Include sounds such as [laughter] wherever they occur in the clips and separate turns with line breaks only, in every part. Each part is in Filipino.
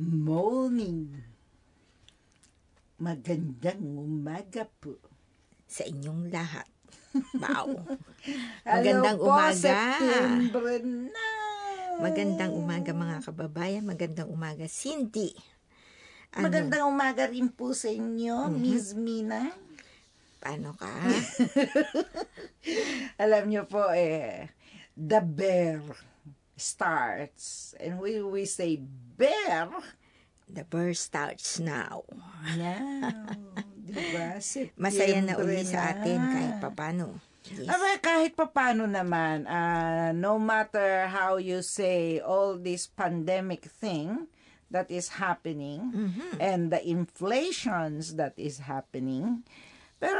Morning. Magandang umaga po.
sa inyong lahat. Wow. [laughs]
Hello
Magandang
po,
umaga.
September na.
Magandang umaga mga kababayan. Magandang umaga, Cindy. Ano,
Magandang umaga rin po sa inyo,
Mhm.
Miss Mina.
Paano ka? [laughs]
Alam niyo po, eh, the bear starts. And we, we say, bear.
The birth starts now.
Yeah. diba? [laughs]
Masaya na
September
uli sa atin kahit papano. Yes.
Aba, kahit papano naman, ah, no matter how you say all this pandemic thing that is happening
Mhm.
and the inflations that is happening, pero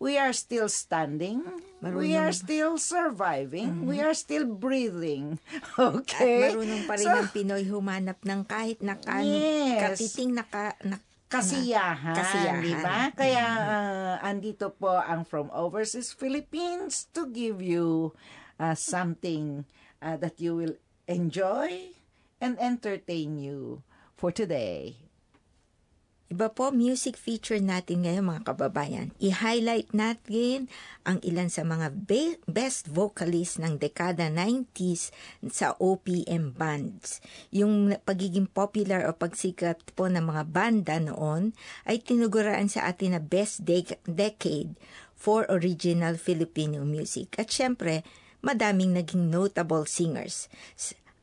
we are still standing. we
Marunong-
are still surviving. We are still breathing. [laughs]
At
Okay?
marunong pa rin
So,
ang Pinoy humanap ng kahit na kan-
Yes.
katiting na, ka, na
kasiyahan,
Kasiyahan.
di ba? Kaya ah, andito po ang From Overseas Philippines to give you ah, something ah, that you will enjoy and entertain you for today.
Iba po music feature natin ngayon mga kababayan. I-highlight natin ang ilan sa mga be- best vocalists ng dekada 90s sa OPM bands. Yung pagiging popular o pagsikat po ng mga banda noon ay tinuguraan sa atin na best dec- decade for original Filipino music. At syempre, madaming naging notable singers.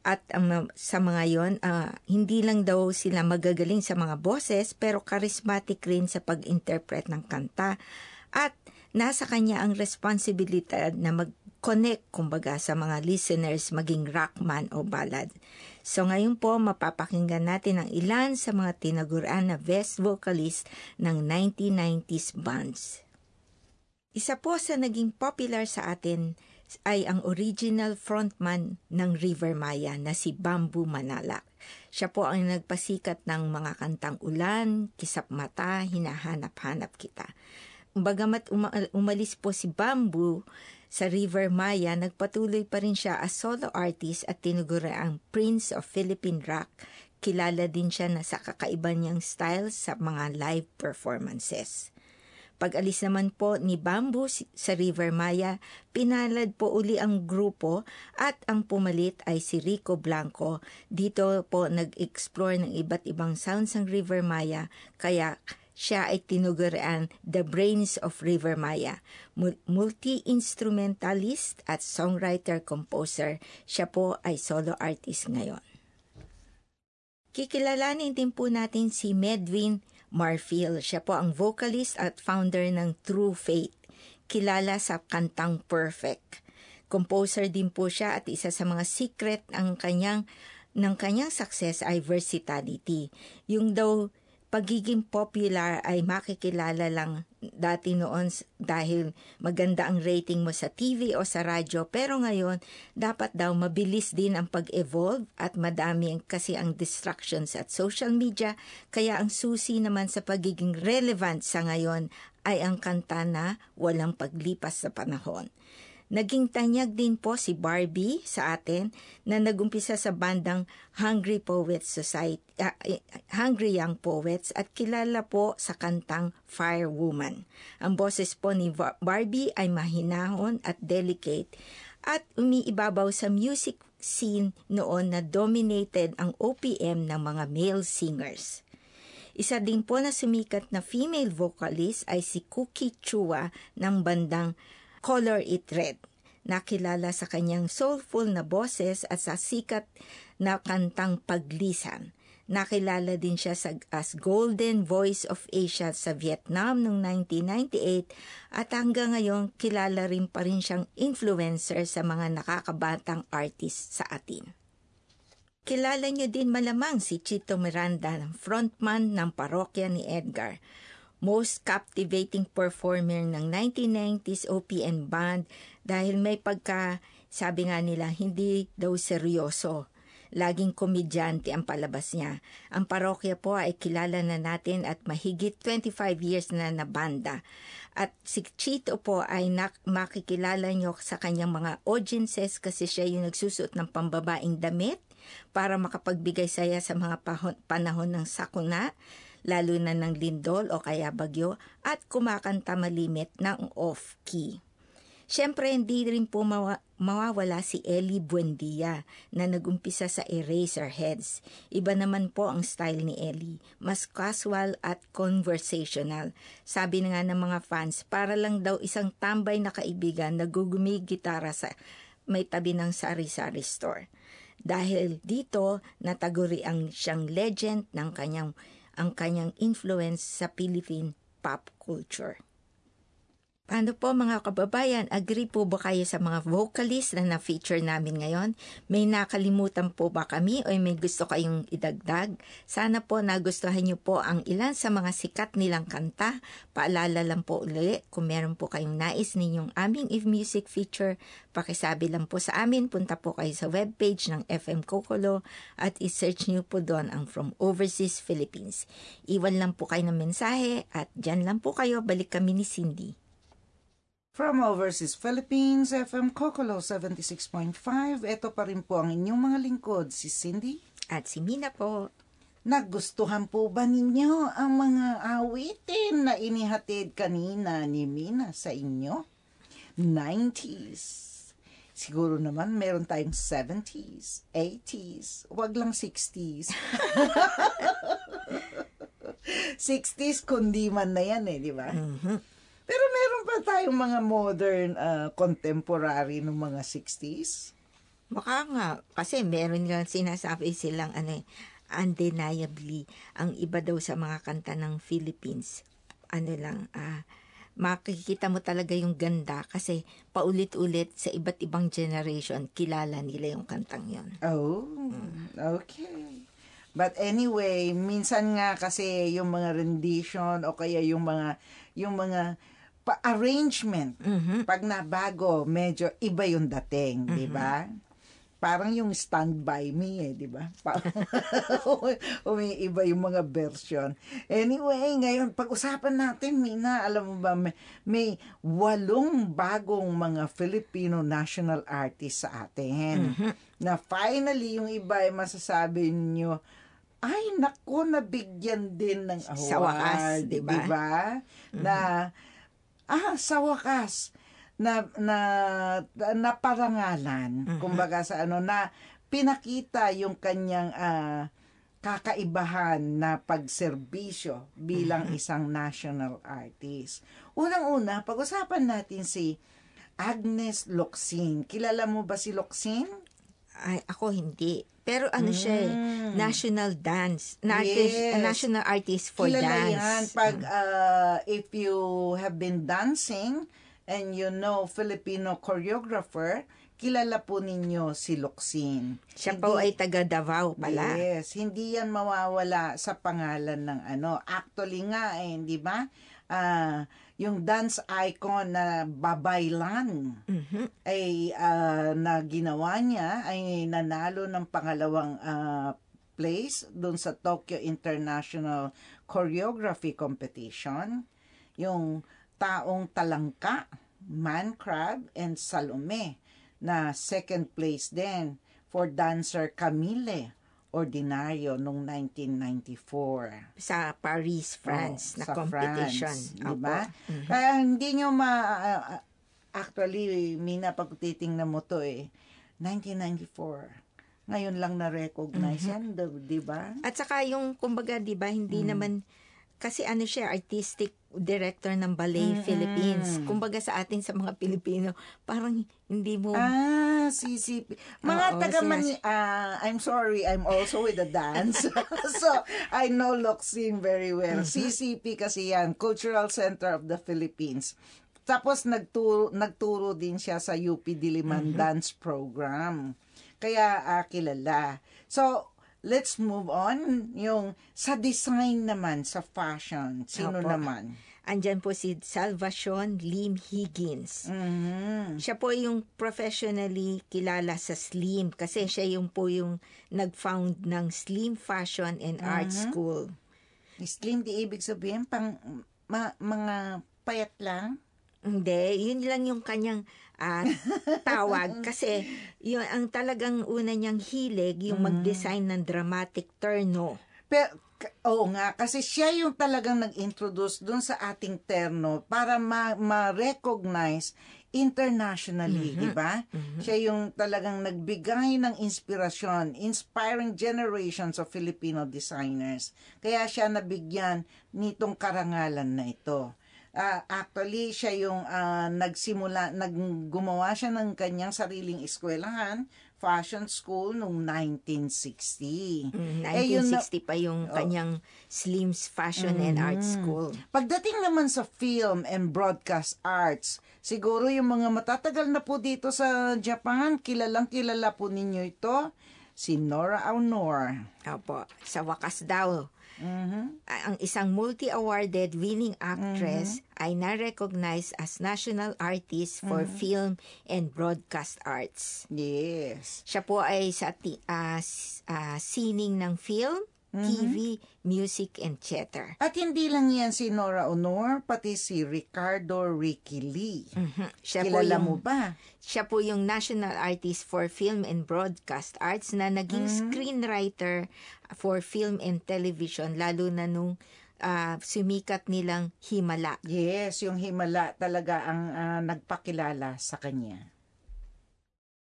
At ang sa mga yon, ah, hindi lang daw sila magagaling sa mga boses, pero charismatic rin sa pag-interpret ng kanta. At nasa kanya ang responsibilidad na mag-connect, kumbaga, sa mga listeners, maging rockman o ballad. So ngayon po, mapapakinggan natin ang ilan sa mga tinaguran na best vocalist ng 1990s bands. Isa po sa naging popular sa atin ay ang original frontman ng River Maya na si Bamboo Manalak. Siya po ang nagpasikat ng mga kantang ulan, kisap mata, hinahanap-hanap kita. Bagamat uma- umalis po si Bamboo sa River Maya, nagpatuloy pa rin siya as solo artist at tinugura ang Prince of Philippine Rock. Kilala din siya na sa kakaiba niyang style sa mga live performances. Pag-alis naman po ni Bamboo sa River Maya, pinalad po uli ang grupo at ang pumalit ay si Rico Blanco. Dito po nag-explore ng iba't ibang sounds ng River Maya kaya siya ay tinuguraan The Brains of River Maya. Mul- Multi-instrumentalist at songwriter-composer, siya po ay solo artist ngayon. Kikilalanin din po natin si Medwin Marfil. Siya po ang vocalist at founder ng True Faith. Kilala sa kantang Perfect. Composer din po siya at isa sa mga secret ang kanyang ng kanyang success ay versatility. Yung daw pagiging popular ay makikilala lang dati noon dahil maganda ang rating mo sa TV o sa radyo pero ngayon dapat daw mabilis din ang pag-evolve at madami kasi ang distractions at social media kaya ang susi naman sa pagiging relevant sa ngayon ay ang kanta na walang paglipas sa panahon. Naging tanyag din po si Barbie sa atin na nagumpisa sa bandang Hungry Poets Society, eh, Hungry Young Poets at kilala po sa kantang Firewoman. Ang boses po ni Bar- Barbie ay mahinahon at delicate at umiibabaw sa music scene noon na dominated ang OPM ng mga male singers. Isa din po na sumikat na female vocalist ay si Cookie Chua ng bandang Color It Red. Nakilala sa kanyang soulful na boses at sa sikat na kantang Paglisan. Nakilala din siya sa, as Golden Voice of Asia sa Vietnam noong 1998 at hanggang ngayon kilala rin pa rin siyang influencer sa mga nakakabatang artist sa atin. Kilala niyo din malamang si Chito Miranda, frontman ng parokya ni Edgar. Most captivating performer ng 1990s OPN band dahil may pagka, sabi nga nila, hindi daw seryoso. Laging komedyante ang palabas niya. Ang parokya po ay kilala na natin at mahigit 25 years na na banda. At si Chito po ay nak- makikilala nyo sa kanyang mga audiences kasi siya yung nagsusuot ng pambabaing damit para makapagbigay saya sa mga panahon ng sakuna, lalo na ng lindol o kaya bagyo, at kumakanta malimit ng off-key. Siyempre, hindi rin po mawa- mawawala si Ellie Buendia na nagumpisa sa Eraserheads. Iba naman po ang style ni Ellie. Mas casual at conversational. Sabi na nga ng mga fans, para lang daw isang tambay na kaibigan na gitara sa may tabi ng sari-sari store. Dahil dito, nataguri ang siyang legend ng kanyang ang kanyang influence sa Philippine pop culture. Paano po mga kababayan, agree po ba kayo sa mga vocalist na na-feature namin ngayon? May nakalimutan po ba kami o may gusto kayong idagdag? Sana po nagustuhan niyo po ang ilan sa mga sikat nilang kanta. Paalala lang po ulit, kung meron po kayong nais ninyong aming If Music feature, pakisabi lang po sa amin, punta po kayo sa webpage ng FM Kokolo at isearch niyo po doon ang From Overseas Philippines. Iwan lang po kayo ng mensahe at dyan lang po kayo, balik kami ni Cindy.
From Overseas Philippines, FM Kokolo 76.5, ito pa rin po ang inyong mga lingkod, si Cindy.
At si Mina po.
Nagustuhan po ba ninyo ang mga awitin na inihatid kanina ni Mina sa inyo? 90s. Siguro naman meron tayong 70s, 80s, wag lang 60s. 60s [laughs] [laughs] kundi man na yan eh, di ba? Pero meron pa tayong mga modern uh, contemporary ng mga 60s.
Baka nga, kasi meron nga sinasabi silang ano eh, undeniably, ang iba daw sa mga kanta ng Philippines, ano lang, ah, makikita mo talaga yung ganda kasi paulit-ulit sa iba't ibang generation, kilala nila yung kantang yon.
Oh, okay. But anyway, minsan nga kasi yung mga rendition o kaya yung mga yung mga pa arrangement
Mhm.
pag nabago medyo iba yung dating, di ba? Parang yung Stand By Me eh, di ba? [laughs] Umiiba yung mga version. Anyway, ngayon, pag-usapan natin, Mina, alam mo ba, may, may walong bagong mga Filipino national artists sa atin. Na finally, yung iba ay masasabi nyo, ay, nako, nabigyan din ng award.
Sa wakas, di ba?
di ba? Na, ah, sa wakas, na, na, na parangalan, kumbaga sa ano, na pinakita yung kanyang ah, kakaibahan na pagserbisyo bilang isang national artist. Unang-una, pag-usapan natin si Agnes Locsin. Kilala mo ba si Locsin?
Ay, ako hindi. Pero ano siya eh, national dance. Na artist,
Mm. Yes.
national artist for
Kilala
dance.
yan. Pag, uh, if you have been dancing and you know Filipino choreographer, kilala po ninyo si Luxin.
Siya po ay taga Davao pala.
Yes, hindi yan mawawala sa pangalan ng ano. Actually nga eh, di ba? Ah, yung dance icon na babaylan
Mhm.
ay ah, na ginawa niya ay nanalo ng pangalawang ah, place doon sa Tokyo International Choreography Competition. Yung taong talangka, man crab, and Salome na second place din for dancer Camille Ordinario noong 1994
Sa Paris, France,
Oo,
na
sa
competition.
France, di ba? Kaya hindi nyo ma... ah, actually, Mina, pag titingnan mo to eh, 1994. Ngayon lang na-recognize
Mhm.
yan, di- ba?
At saka yung, kumbaga, di ba, hindi
Mm.
naman, kasi ano siya, artistic director ng Ballet Philippines. Kumbaga sa atin, sa mga Pilipino, parang hindi mo,
Ah, CCP. Mga
Oo,
taga
sinas-
Mani- ah, I'm sorry, I'm also with the dance. [laughs] [laughs] so, I know Loxing very well. CCP kasi yan, Cultural Center of the Philippines. Tapos nagturo, nagturo din siya sa UP Diliman Dance Program. Kaya ah, kilala. So, let's move on. Yung sa design naman, sa fashion, sino
Opo.
naman?
Andyan po si Salvacion Lim Higgins.
Mhm.
Siya po yung professionally kilala sa Slim kasi siya yung po yung nag-found ng Slim Fashion and Art School.
Slim, di ibig sabihin, pang ma- mga payat lang?
Hindi, yun lang yung kanyang ah, tawag [laughs] kasi yun ang talagang una niyang hilig yung mag-design ng dramatic terno.
Pero, oo nga, kasi siya yung talagang nag-introduce dun sa ating terno para ma- ma-recognize internationally, di ba? Siya yung talagang nagbigay ng inspirasyon, inspiring generations of Filipino designers. Kaya siya nabigyan nitong karangalan na ito. Ah, actually, siya yung ah, nagsimula, naggumawa siya ng kanyang sariling eskwelahan, fashion school, noong 1960.
Mm,
Eh, yun na-
1960 pa yung kanyang Slim's Fashion and Art School.
Pagdating naman sa film and broadcast arts, siguro yung mga matatagal na po dito sa Japan, kilalang kilala po ninyo ito, si Nora Aunor.
Opo, sa wakas daw,
Mhm.
ang isang multi-awarded winning actress ay na-recognize as national artist for film and broadcast arts.
Yes.
Siya po ay sa s- ah, sining ng film, TV, music, and theater.
At hindi lang yan si Nora Honor, pati si Ricardo Ricky Lee.
Mhm. Siya po
Kilala
yung,
mo ba?
Siya po yung national artist for film and broadcast arts na naging screenwriter for film and television lalo na nung ah, sumikat nilang Himala.
Yes, yung Himala talaga ang ah, nagpakilala sa kanya.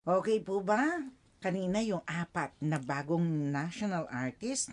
Okay po ba? Kanina yung apat na bagong national artist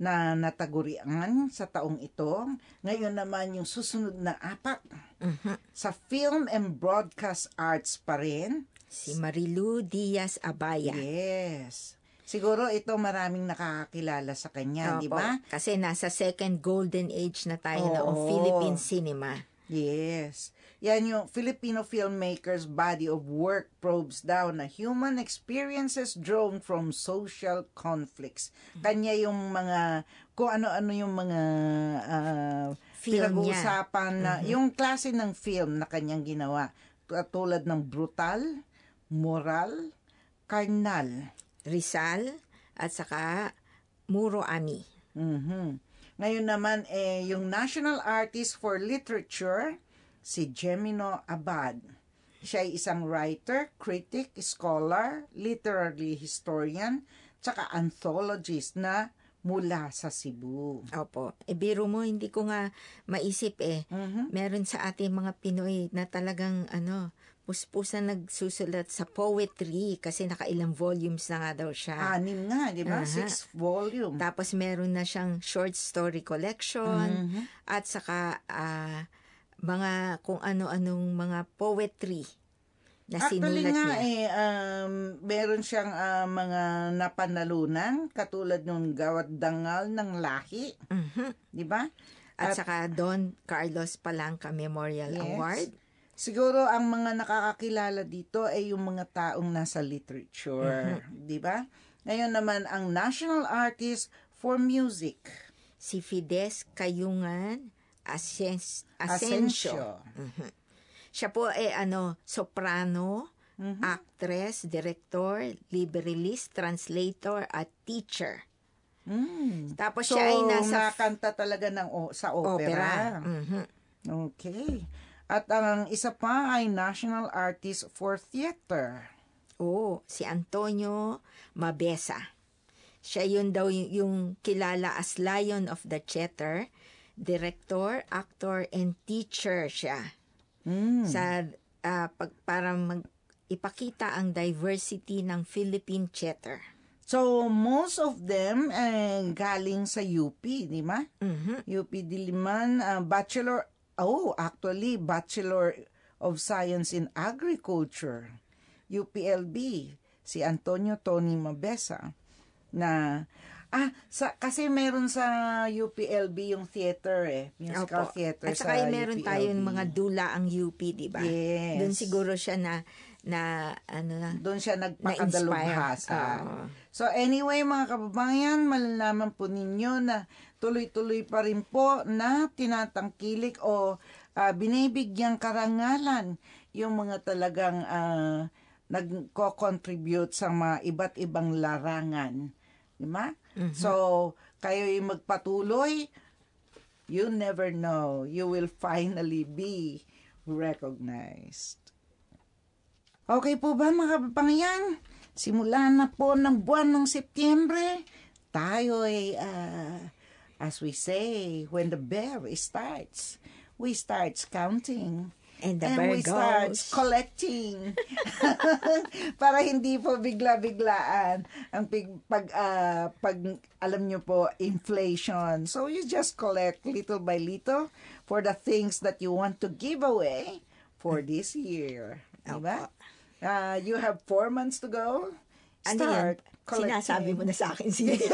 na natagurian sa taong ito. Ngayon naman yung susunod na apat
Mhm.
sa film and broadcast arts pa rin.
Si Marilu Diaz Abaya.
Yes. Siguro ito maraming nakakakilala sa kanya, di ba?
Kasi nasa second golden age na tayo na ng
Oo.
Philippine cinema.
Yes. Yan yung Filipino filmmakers' body of work probes daw na human experiences drawn from social conflicts. Kanya yung mga, kung ano-ano yung mga
niya.
pinag-uusapan na, yung klase ng film na kanyang ginawa. Tulad ng brutal, moral, karnal.
Rizal at saka Muro Ami.
Mhm. Ngayon naman, eh, yung National Artist for Literature, si Gemino Abad. Siya ay isang writer, critic, scholar, literary historian, tsaka anthologist na mula sa Cebu.
Opo. E biro mo, hindi ko nga maisip eh.
Mhm.
Meron sa ating mga Pinoy na talagang ano, puspusan nagsusulat sa poetry kasi nakailang volumes na nga daw siya.
Anim nga, di ba?
Aha.
Six volume.
Tapos meron na siyang short story collection
Mhm.
at saka ah, mga kung ano-anong mga poetry na
Actually
sinulat
nga
niya.
eh, um, meron siyang ah, mga napanalunan, katulad nung Gawad Dangal ng Lahi,
Mhm.
di ba?
At, saka Don Carlos Palanca Memorial
Yes.
Award.
Siguro ang mga nakakakilala dito ay yung mga taong nasa literature,
Mm-hmm.
'di ba? Ngayon naman ang National Artist for Music,
Si Fides Kayungan Asens-
Asensio.
Asensio. Mhm. Siya po ay ano, soprano,
Mhm.
actress, director, librealist, translator, at teacher.
Mm.
Tapos
So,
siya ay nasa
nakanta talaga ng o- sa
opera.
opera.
Mhm.
Okay. At ang isa pa ay National Artist for Theater.
Oo, si Antonio Mabesa. Siya yun daw yung, yung kilala as Lion of the Theater, director, actor, and teacher siya.
Mm.
sa ah, pag para mag ipakita ang diversity ng Philippine theater.
So, most of them eh, galing sa UP, di ba?
Mhm.
UP Diliman, uh, Bachelor, oh, actually, Bachelor of Science in Agriculture. UPLB, si Antonio Tony Mabesa, na, ah, sa, kasi meron sa UPLB yung theater eh, musical
Opo.
theater
At saka
sa
meron
UPLB.
tayong mga dula ang UP, di ba?
Yes.
Doon siguro siya na na ano na
Doon siya nagpakadalubhasa.
Oo.
So anyway mga kababayan, malalaman po ninyo na tuloy-tuloy pa rin po na tinatangkilik o ah, binibigyang karangalan yung mga talagang ah, nagko-contribute sa mga iba't ibang larangan. Di ba? So, kayo'y magpatuloy, you never know. You will finally be recognized. Okay po ba mga kapangyan? Simula na po ng buwan ng Setyembre, tayo ay, uh, as we say, when the bear starts, we starts counting.
And the
and
bear
we start collecting. [laughs] Para hindi po bigla-biglaan ang pig, pag, ah, pag, alam nyo po, inflation. So you just collect little by little for the things that you want to give away for this year. Diba? Ah, you have four months to go.
Ano yan?
Collecting.
Sinasabi mo na sa akin, Cindy. [laughs]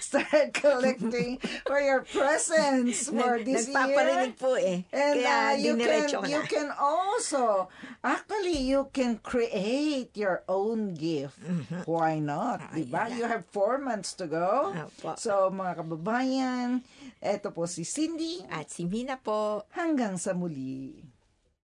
Start collecting for your presents for
Nag-
this year.
Nagpaparinig po eh.
And uh,
Kaya
you
diniretso
can you can also actually you can create your own gift. Why not?
Ah,
diba? You have four months to go.
Apo.
So mga kababayan, eto po si Cindy.
At si Mina po.
Hanggang sa muli.